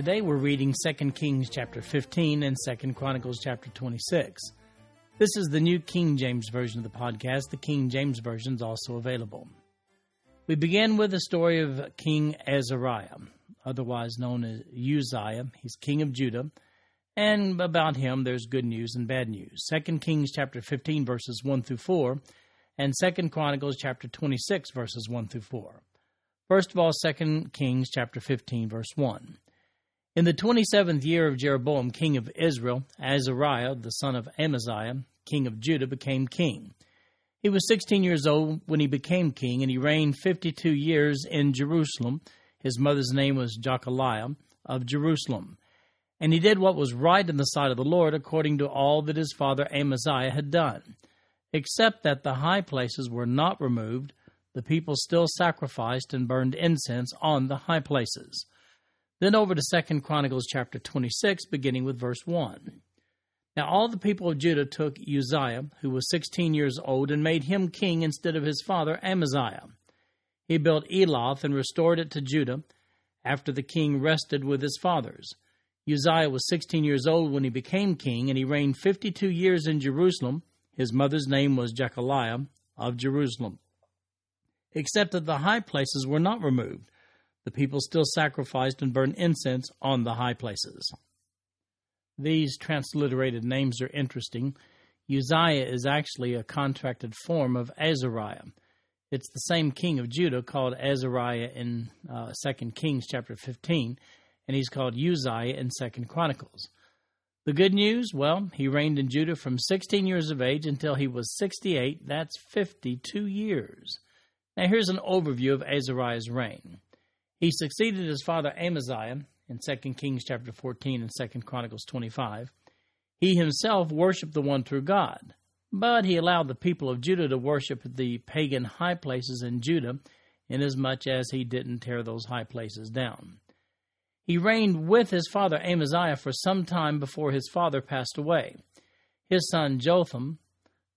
Today we're reading 2 Kings chapter 15 and 2 Chronicles chapter 26. This is the New King James Version of the podcast. The King James Version is also available. We begin with the story of King Azariah, otherwise known as Uzziah. He's king of Judah, and about him there's good news and bad news. 2 Kings chapter 15 verses 1 through 4 and 2 Chronicles chapter 26 verses 1 through 4. First of all, 2 Kings chapter 15 verse 1. In the 27th year of Jeroboam king of Israel, Azariah the son of Amaziah, king of Judah, became king. He was 16 years old when he became king, and he reigned 52 years in Jerusalem. His mother's name was Jecholiah of Jerusalem. And he did what was right in the sight of the Lord, according to all that his father Amaziah had done except that the high places were not removed, the people still sacrificed and burned incense on the high places. Then over to Second Chronicles chapter 26, beginning with verse 1. Now all the people of Judah took Uzziah, who was 16 years old, and made him king instead of his father Amaziah. He built Eloth and restored it to Judah, after the king rested with his fathers. Uzziah was 16 years old when he became king, and he reigned 52 years in Jerusalem. His mother's name was Jecholiah of Jerusalem. Except that the high places were not removed, the people still sacrificed and burned incense on the high places. These transliterated names are interesting. Uzziah is actually a contracted form of Azariah. It's the same king of Judah called Azariah in uh, 2 Kings chapter 15, and he's called Uzziah in 2 Chronicles. The good news, well, he reigned in Judah from 16 years of age until he was 68. That's 52 years. Now, here's an overview of Azariah's reign. He succeeded his father Amaziah in 2 Kings chapter 14 and 2 Chronicles 25. He himself worshiped the one true God, but he allowed the people of Judah to worship the pagan high places in Judah, inasmuch as he didn't tear those high places down. He reigned with his father Amaziah for some time before his father passed away. His son Jotham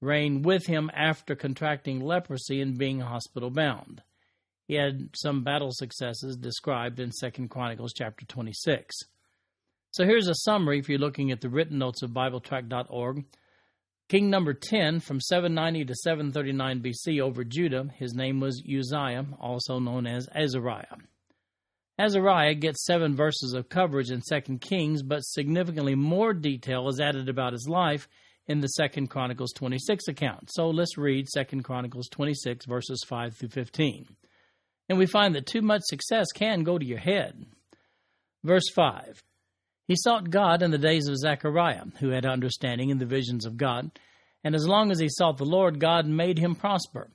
reigned with him after contracting leprosy and being hospital bound. He had some battle successes described in 2 Chronicles chapter 26. So here's a summary if you're looking at the written notes of BibleTrack.org. King number 10 from 790 to 739 BC over Judah, his name was Uzziah, also known as Azariah. Azariah gets seven verses of coverage in 2 Kings, but significantly more detail is added about his life in the 2 Chronicles 26 account. So let's read 2 Chronicles 26, verses 5 through 15. And we find that too much success can go to your head. Verse 5 He sought God in the days of Zechariah, who had understanding in the visions of God, and as long as he sought the Lord, God made him prosper.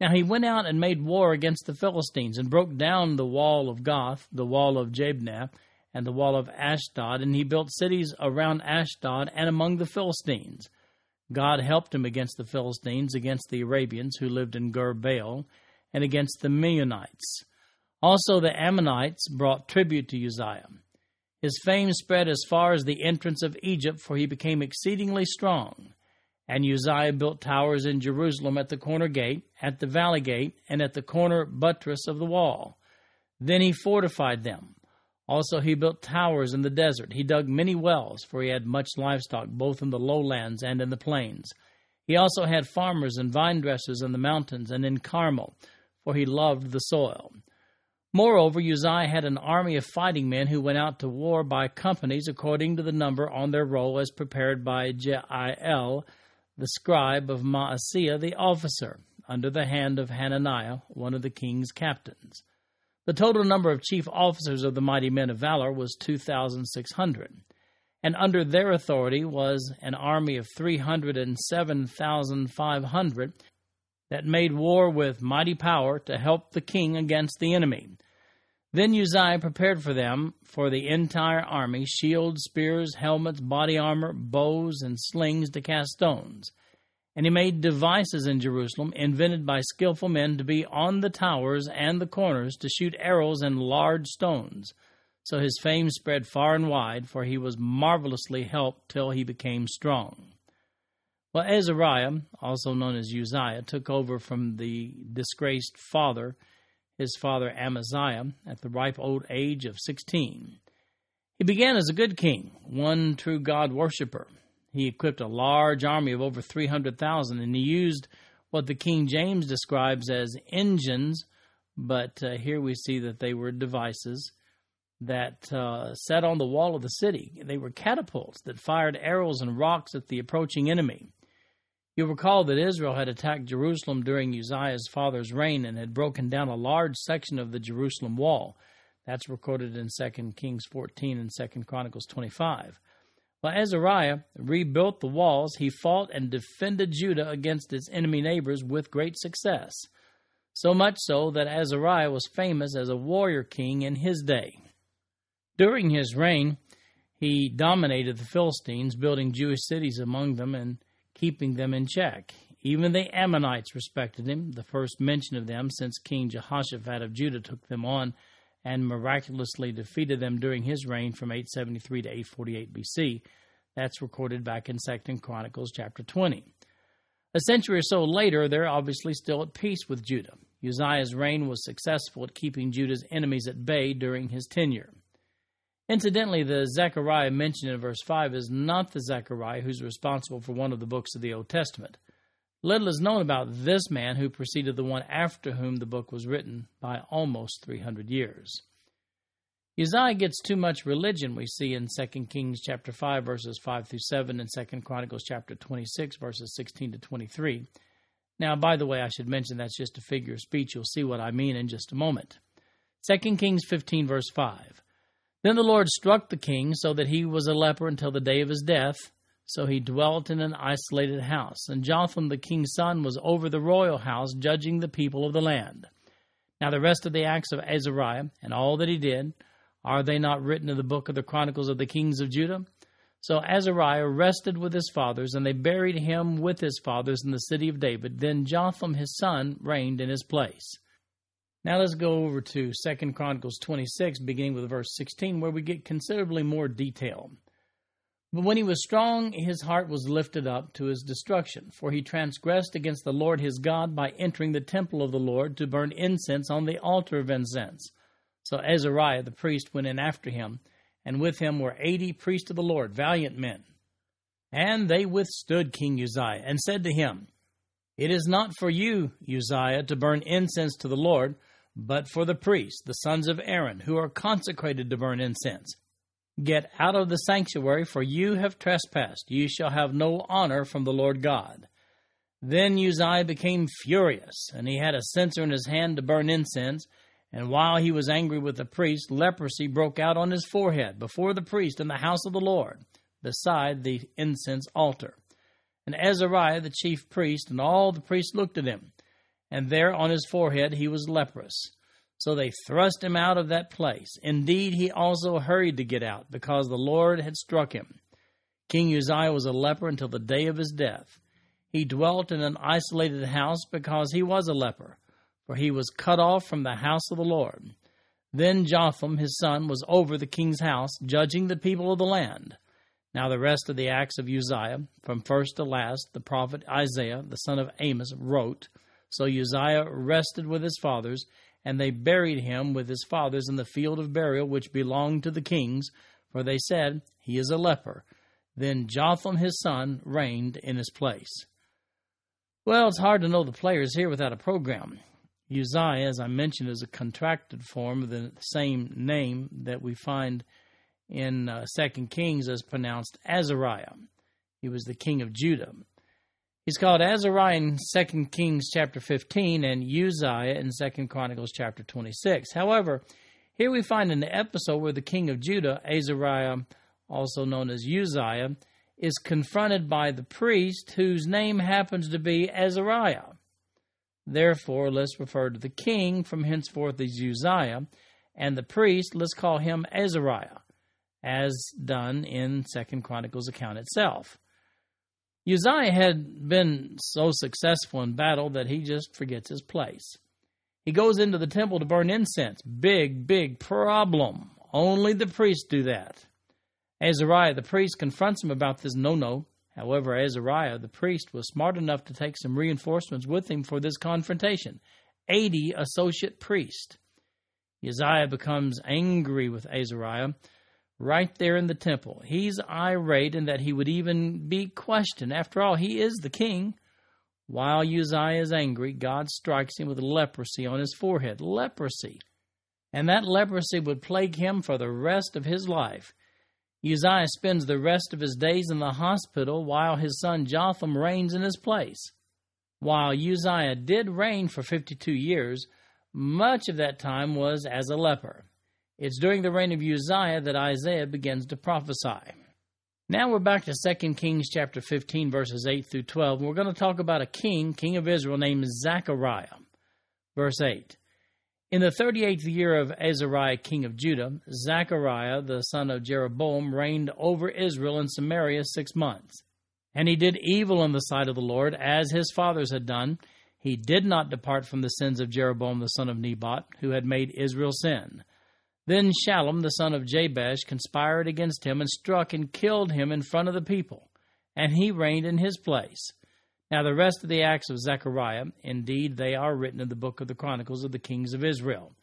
Now he went out and made war against the Philistines, and broke down the wall of Gath, the wall of Jabneh, and the wall of Ashdod, and he built cities around Ashdod and among the Philistines. God helped him against the Philistines, against the Arabians who lived in Gur Baal, and against the Meunites. Also the Ammonites brought tribute to Uzziah. His fame spread as far as the entrance of Egypt, for he became exceedingly strong. And Uzziah built towers in Jerusalem at the corner gate, at the valley gate, and at the corner buttress of the wall. Then he fortified them. Also, he built towers in the desert. He dug many wells, for he had much livestock, both in the lowlands and in the plains. He also had farmers and vine dressers in the mountains and in Carmel, for he loved the soil. Moreover, Uzziah had an army of fighting men who went out to war by companies according to the number on their roll as prepared by Jeiel, the scribe of Maaseiah the officer, under the hand of Hananiah, one of the king's captains. The total number of chief officers of the mighty men of valor was 2,600, and under their authority was an army of 307,500 that made war with mighty power to help the king against the enemy. Then Uzziah prepared for them, for the entire army, shields, spears, helmets, body armor, bows, and slings to cast stones. And he made devices in Jerusalem, invented by skilful men to be on the towers and the corners, to shoot arrows and large stones. So his fame spread far and wide, for he was marvelously helped till he became strong. Well, Azariah, also known as Uzziah, took over from the disgraced father his father Amaziah at the ripe old age of 16. He began as a good king, one true God worshiper. He equipped a large army of over 300,000 and he used what the King James describes as engines, but uh, here we see that they were devices that uh, sat on the wall of the city. They were catapults that fired arrows and rocks at the approaching enemy. You'll recall that Israel had attacked Jerusalem during Uzziah's father's reign and had broken down a large section of the Jerusalem wall. That's recorded in 2 Kings 14 and 2 Chronicles 25. While Azariah rebuilt the walls, he fought and defended Judah against its enemy neighbors with great success. So much so that Azariah was famous as a warrior king in his day. During his reign, he dominated the Philistines, building Jewish cities among them and keeping them in check. Even the Ammonites respected him, the first mention of them since King Jehoshaphat of Judah took them on and miraculously defeated them during his reign from 873 to 848 BC. That's recorded back in 2 Chronicles chapter 20. A century or so later, they're obviously still at peace with Judah. Uzziah's reign was successful at keeping Judah's enemies at bay during his tenure. Incidentally, the Zechariah mentioned in verse 5 is not the Zechariah who's responsible for one of the books of the Old Testament. Little is known about this man who preceded the one after whom the book was written by almost 300 years. Uzziah gets too much religion, we see in 2 Kings chapter 5 verses 5 through 7 and 2 Chronicles chapter 26 verses 16 to 23. Now, by the way, I should mention that's just a figure of speech. You'll see what I mean in just a moment. 2 Kings 15 verse 5. Then the Lord struck the king so that he was a leper until the day of his death. So he dwelt in an isolated house. And Jotham the king's son was over the royal house, judging the people of the land. Now the rest of the acts of Azariah and all that he did, are they not written in the book of the Chronicles of the Kings of Judah? So Azariah rested with his fathers, and they buried him with his fathers in the city of David. Then Jotham his son reigned in his place. Now let's go over to 2 Chronicles 26, beginning with verse 16, where we get considerably more detail. But when he was strong, his heart was lifted up to his destruction, for he transgressed against the Lord his God by entering the temple of the Lord to burn incense on the altar of incense. So Azariah the priest went in after him, and with him were eighty priests of the Lord, valiant men. And they withstood King Uzziah, and said to him, It is not for you, Uzziah, to burn incense to the Lord, but for the priests, the sons of Aaron, who are consecrated to burn incense. Get out of the sanctuary, for you have trespassed. You shall have no honor from the Lord God. Then Uzziah became furious, and he had a censer in his hand to burn incense. And while he was angry with the priest, leprosy broke out on his forehead before the priest in the house of the Lord, beside the incense altar. And Azariah, the chief priest, and all the priests looked at him and there on his forehead he was leprous. So they thrust him out of that place. Indeed, he also hurried to get out, because the Lord had struck him. King Uzziah was a leper until the day of his death. He dwelt in an isolated house because he was a leper, for he was cut off from the house of the Lord. Then Jotham, his son, was over the king's house, judging the people of the land. Now, the rest of the acts of Uzziah, from first to last, the prophet Isaiah, the son of Amos, wrote. So Uzziah rested with his fathers, and they buried him with his fathers in the field of burial which belonged to the kings, for they said, He is a leper. Then Jotham his son reigned in his place. Well, it's hard to know the players here without a program. Uzziah, as I mentioned, is a contracted form of the same name that we find in uh, Second Kings as pronounced Azariah. He was the king of Judah. He's called Azariah in 2 Kings chapter 15 and Uzziah in 2 Chronicles chapter 26. However, here we find an episode where the king of Judah, Azariah, also known as Uzziah, is confronted by the priest whose name happens to be Azariah. Therefore, let's refer to the king from henceforth as Uzziah, and the priest, let's call him Azariah, as done in Second Chronicles account itself. Uzziah had been so successful in battle that he just forgets his place. He goes into the temple to burn incense. Big, big problem. Only the priests do that. Azariah, the priest, confronts him about this no no. However, Azariah, the priest, was smart enough to take some reinforcements with him for this confrontation 80 associate priests. Uzziah becomes angry with Azariah right there in the temple. He's irate in that he would even be questioned. After all, he is the king. While Uzziah is angry, God strikes him with leprosy on his forehead. Leprosy. And that leprosy would plague him for the rest of his life. Uzziah spends the rest of his days in the hospital while his son Jotham reigns in his place. While Uzziah did reign for 52 years, much of that time was as a leper. It's during the reign of Uzziah that Isaiah begins to prophesy. Now we're back to 2 Kings chapter 15 verses 8 through 12. And we're going to talk about a king, king of Israel named Zechariah. Verse 8. In the 38th year of Azariah king of Judah, Zechariah the son of Jeroboam reigned over Israel and Samaria 6 months. And he did evil in the sight of the Lord as his fathers had done. He did not depart from the sins of Jeroboam the son of Nebat, who had made Israel sin. Then Shallum the son of Jabesh conspired against him and struck and killed him in front of the people, and he reigned in his place. Now the rest of the acts of Zechariah, indeed, they are written in the book of the Chronicles of the kings of Israel.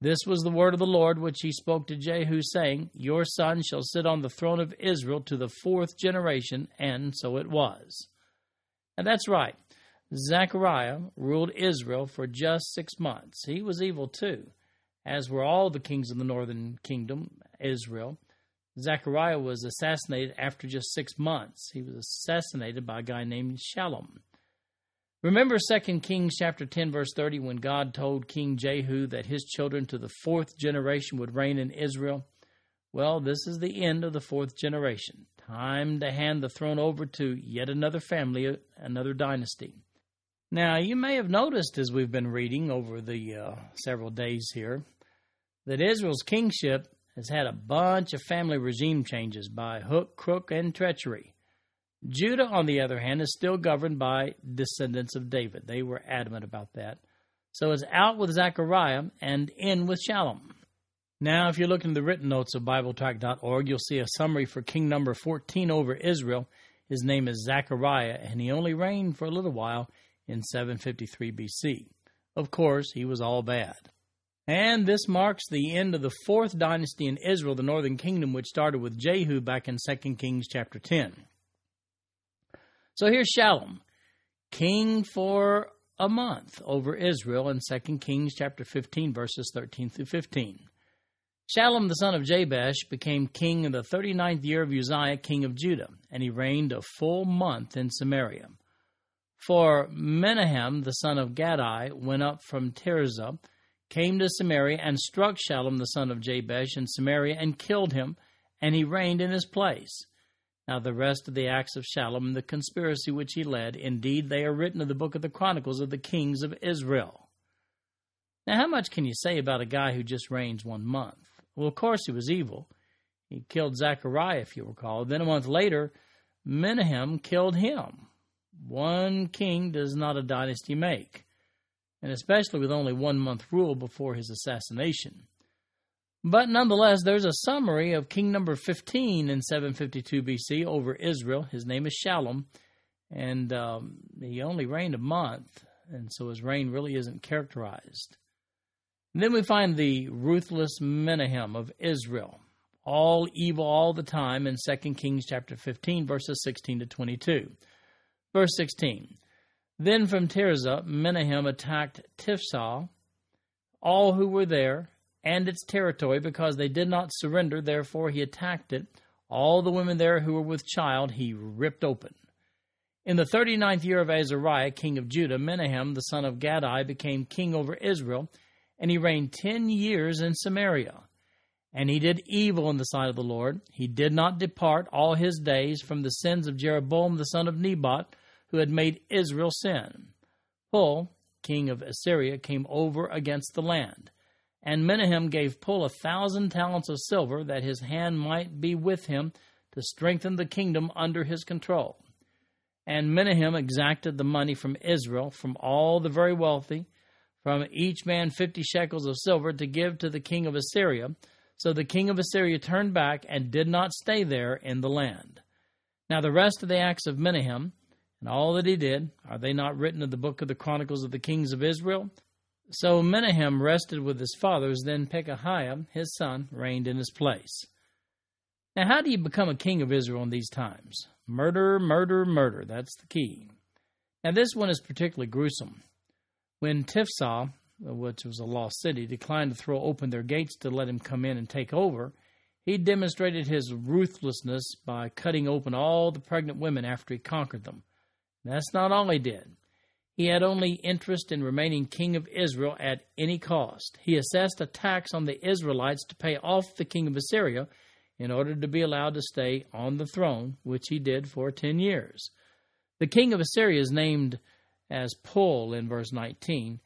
This was the word of the Lord which he spoke to Jehu, saying, Your son shall sit on the throne of Israel to the fourth generation, and so it was. And that's right. Zechariah ruled Israel for just six months. He was evil too, as were all the kings of the northern kingdom, Israel. Zechariah was assassinated after just six months. He was assassinated by a guy named Shallum. Remember 2 Kings chapter 10 verse 30 when God told King Jehu that his children to the fourth generation would reign in Israel? Well, this is the end of the fourth generation. Time to hand the throne over to yet another family, another dynasty. Now, you may have noticed as we've been reading over the uh, several days here that Israel's kingship has had a bunch of family regime changes by hook, crook, and treachery. Judah, on the other hand, is still governed by descendants of David. They were adamant about that. So it's out with Zechariah and in with Shallum. Now, if you look in the written notes of BibleTrack.org, you'll see a summary for king number 14 over Israel. His name is Zechariah, and he only reigned for a little while in 753 BC. Of course, he was all bad. And this marks the end of the fourth dynasty in Israel, the northern kingdom, which started with Jehu back in 2 Kings chapter 10. So here's Shallum, king for a month over Israel in 2 Kings chapter 15, verses 13 through 15. Shallum the son of Jabesh became king in the 39th year of Uzziah, king of Judah, and he reigned a full month in Samaria. For Menahem, the son of Gadi went up from Tirzah, came to Samaria, and struck Shallum, the son of Jabesh, in Samaria, and killed him, and he reigned in his place. Now, the rest of the acts of Shallum and the conspiracy which he led, indeed, they are written in the book of the Chronicles of the kings of Israel. Now, how much can you say about a guy who just reigns one month? Well, of course, he was evil. He killed Zechariah, if you recall. Then a month later, Menahem killed him. One king does not a dynasty make, and especially with only one month rule before his assassination. But nonetheless, there's a summary of king number 15 in 752 BC over Israel. His name is Shallum, and um, he only reigned a month, and so his reign really isn't characterized. And then we find the ruthless Menahem of Israel, all evil all the time in 2 Kings chapter 15, verses 16 to 22. Verse 16 Then from Tirzah, Menahem attacked Tiphsah, all who were there, and its territory, because they did not surrender. Therefore, he attacked it. All the women there who were with child, he ripped open. In the thirty ninth year of Azariah, king of Judah, Menahem, the son of Gadi, became king over Israel, and he reigned ten years in Samaria. And he did evil in the sight of the Lord. He did not depart all his days from the sins of Jeroboam the son of Nebat, who had made Israel sin. Pul, king of Assyria, came over against the land. And Menahem gave Pul a thousand talents of silver, that his hand might be with him to strengthen the kingdom under his control. And Menahem exacted the money from Israel, from all the very wealthy, from each man fifty shekels of silver to give to the king of Assyria. So the king of Assyria turned back and did not stay there in the land. Now the rest of the acts of Menahem, and all that he did, are they not written in the book of the Chronicles of the Kings of Israel? So Menahem rested with his fathers, then Pekahiah, his son, reigned in his place. Now, how do you become a king of Israel in these times? Murder, murder, murder. That's the key. Now, this one is particularly gruesome. When Tiphsah, which was a lost city, declined to throw open their gates to let him come in and take over, he demonstrated his ruthlessness by cutting open all the pregnant women after he conquered them. That's not all he did. He had only interest in remaining king of Israel at any cost. He assessed a tax on the Israelites to pay off the king of Assyria in order to be allowed to stay on the throne, which he did for ten years. The king of Assyria is named as Pul in verse 19.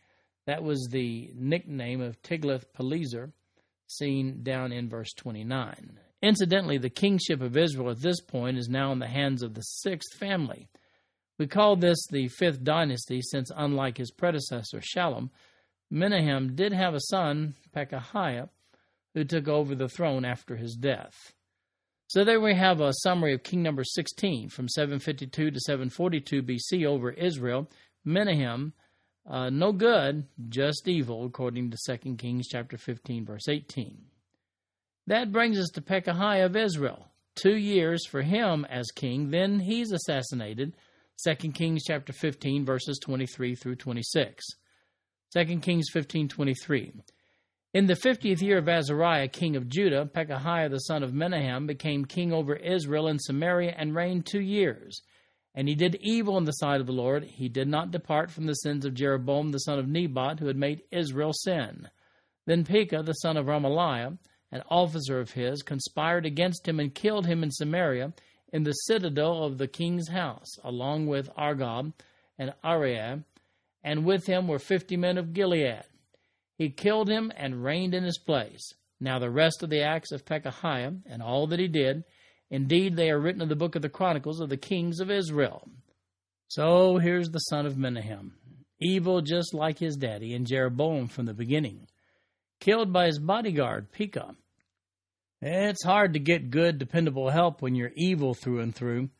That was the nickname of Tiglath-Pileser, seen down in verse 29. Incidentally, the kingship of Israel at this point is now in the hands of the sixth family. We call this the fifth dynasty, since unlike his predecessor Shallum, Menahem did have a son, Pekahiah, who took over the throne after his death. So there we have a summary of king number 16 from 752 to 742 BC over Israel. Menahem, uh, no good, just evil, according to 2 Kings chapter 15, verse 18. That brings us to Pekahiah of Israel. Two years for him as king, then he's assassinated 2 Kings chapter 15 verses 23 through 26. 2 Kings 15:23. In the 50th year of Azariah, king of Judah, Pekahiah the son of Menahem became king over Israel and Samaria and reigned 2 years. And he did evil in the sight of the Lord. He did not depart from the sins of Jeroboam the son of Nebat, who had made Israel sin. Then Pekah the son of Remaliah, an officer of his, conspired against him and killed him in Samaria in the citadel of the king's house, along with Argob and Arieh, and with him were fifty men of Gilead. He killed him and reigned in his place. Now the rest of the acts of Pekahiah and all that he did, indeed they are written in the book of the Chronicles of the kings of Israel. So here's the son of Menahem, evil just like his daddy and Jeroboam from the beginning, killed by his bodyguard Pekah it's hard to get good, dependable help when you're evil through and through.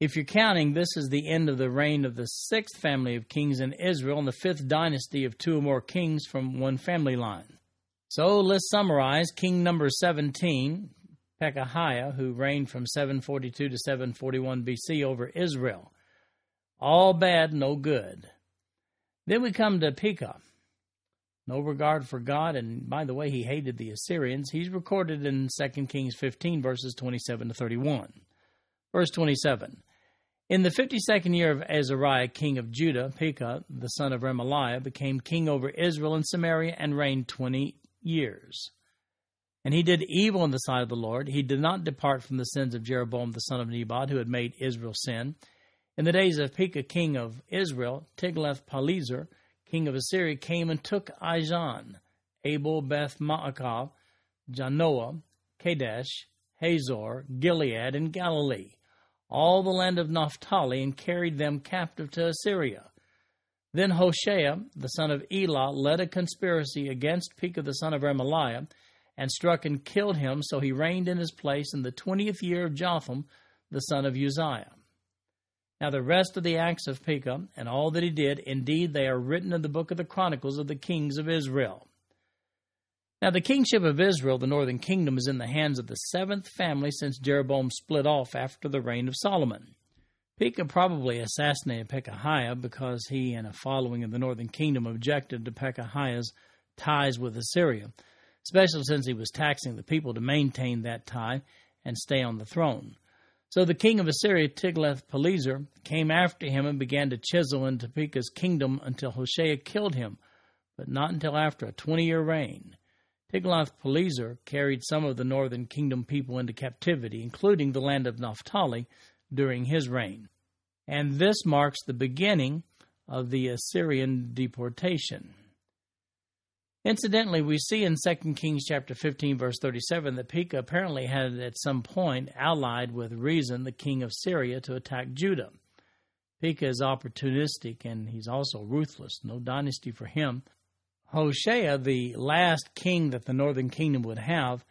If you're counting, this is the end of the reign of the sixth family of kings in Israel and the fifth dynasty of two or more kings from one family line. So let's summarize King number 17, Pekahiah, who reigned from 742 to 741 BC over Israel. All bad, no good. Then we come to Pekah no regard for God, and by the way, he hated the Assyrians. He's recorded in 2 Kings 15, verses 27 to 31. Verse 27 In the 52nd year of Azariah, king of Judah, Pekah, the son of Remaliah, became king over Israel and Samaria and reigned 20 years. And he did evil in the sight of the Lord. He did not depart from the sins of Jeroboam the son of Nebat, who had made Israel sin. In the days of Pekah, king of Israel, Tiglath-Pileser, king of Assyria, came and took Ijon, Abel Beth Maacah, Janoah, Kadesh, Hazor, Gilead, and Galilee, all the land of Naphtali, and carried them captive to Assyria. Then Hoshea, the son of Elah, led a conspiracy against Pekah the son of Remaliah, and struck and killed him, so he reigned in his place in the twentieth year of Jotham, the son of Uzziah. Now, the rest of the acts of Pekah and all that he did, indeed, they are written in the book of the Chronicles of the kings of Israel. Now, the kingship of Israel, the northern kingdom, is in the hands of the seventh family since Jeroboam split off after the reign of Solomon. Pekah probably assassinated Pekahiah because he and a following of the northern kingdom objected to Pekahiah's ties with Assyria, especially since he was taxing the people to maintain that tie and stay on the throne. So the king of Assyria, Tiglath-Pileser, came after him and began to chisel into Pekah's kingdom until Hoshea killed him, but not until after a twenty-year reign. Tiglath-Pileser carried some of the northern kingdom people into captivity, including the land of Naphtali, during his reign. And this marks the beginning of the Assyrian deportation. Incidentally, we see in 2 Kings chapter 15 verse 37 that Pekah apparently had at some point allied with Rezin, the king of Syria, to attack Judah. Pekah is opportunistic and he's also ruthless. No dynasty for him. Hoshea, the last king that the northern kingdom would have,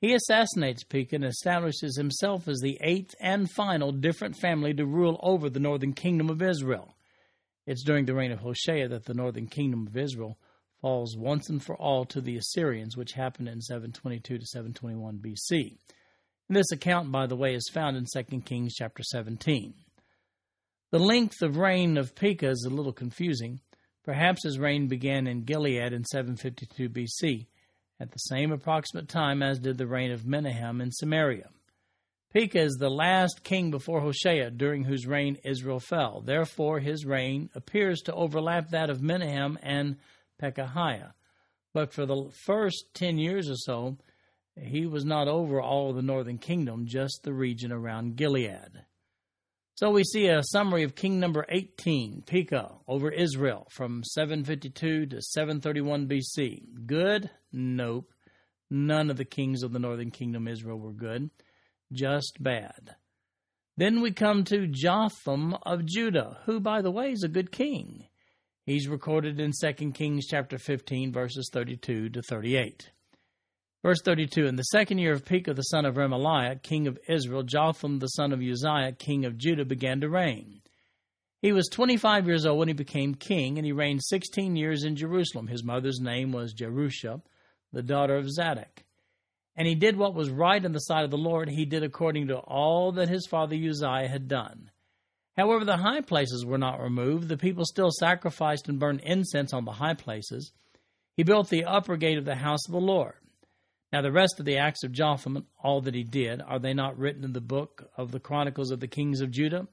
he assassinates Pekah and establishes himself as the eighth and final different family to rule over the northern kingdom of Israel. It's during the reign of Hoshea that the northern kingdom of Israel falls once and for all to the Assyrians, which happened in 722 to 721 BC. And this account, by the way, is found in 2 Kings chapter 17. The length of reign of Pekah is a little confusing. Perhaps his reign began in Gilead in 752 BC, at the same approximate time as did the reign of Menahem in Samaria. Pekah is the last king before Hoshea, during whose reign Israel fell. Therefore, his reign appears to overlap that of Menahem and Pekahiah. But for the first 10 years or so, he was not over all of the northern kingdom, just the region around Gilead. So we see a summary of king number 18, Pekah, over Israel from 752 to 731 BC. Good? Nope. None of the kings of the northern kingdom Israel were good, just bad. Then we come to Jotham of Judah, who, by the way, is a good king. He's recorded in 2 Kings chapter 15, verses 32 to 38. Verse 32 In the second year of Pekah the son of Remaliah, king of Israel, Jotham the son of Uzziah, king of Judah, began to reign. He was 25 years old when he became king, and he reigned 16 years in Jerusalem. His mother's name was Jerusha, the daughter of Zadok. And he did what was right in the sight of the Lord. He did according to all that his father Uzziah had done. However, the high places were not removed. The people still sacrificed and burned incense on the high places. He built the upper gate of the house of the Lord. Now, the rest of the acts of Jotham, all that he did, are they not written in the book of the Chronicles of the Kings of Judah?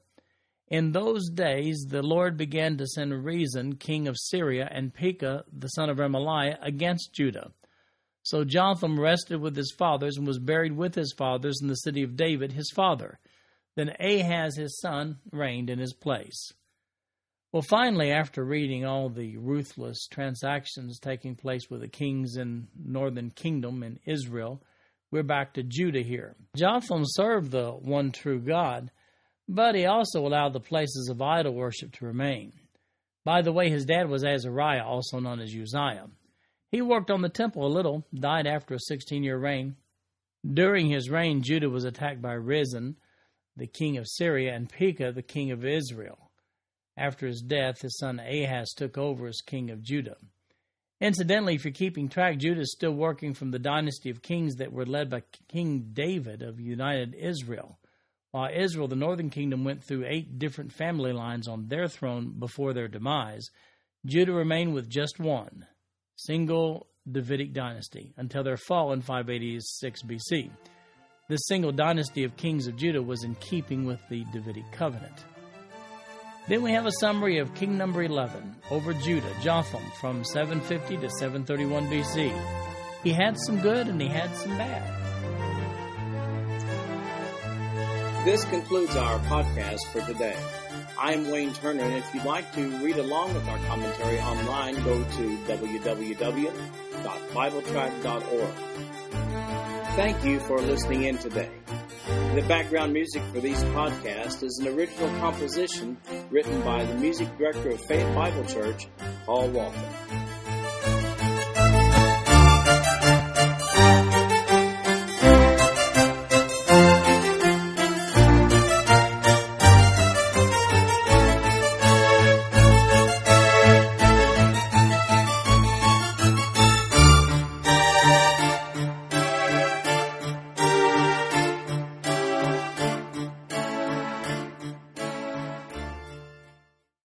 In those days, the Lord began to send Rezin, king of Syria, and Pekah, the son of Remaliah, against Judah. So Jotham rested with his fathers and was buried with his fathers in the city of David, his father. Then Ahaz his son reigned in his place. Well, finally, after reading all the ruthless transactions taking place with the kings in northern kingdom in Israel, we're back to Judah here. Jotham served the one true God, but he also allowed the places of idol worship to remain. By the way, his dad was Azariah, also known as Uzziah. He worked on the temple a little, died after a 16 year reign. During his reign, Judah was attacked by Rezin, the king of Syria, and Pekah, the king of Israel. After his death, his son Ahaz took over as king of Judah. Incidentally, if you're keeping track, Judah is still working from the dynasty of kings that were led by King David of united Israel. While Israel, the northern kingdom, went through eight different family lines on their throne before their demise, Judah remained with just one single Davidic dynasty until their fall in 586 BC. This single dynasty of kings of Judah was in keeping with the Davidic covenant. Then we have a summary of king number 11 over Judah, Jotham, from 750 to 731 BC. He had some good and he had some bad. This concludes our podcast for today. I'm Wayne Turner, and if you'd like to read along with our commentary online, go to www.bibletrack.org. Thank you for listening in today. The background music for these podcasts is an original composition written by the music director of Faith Bible Church, Paul Walker.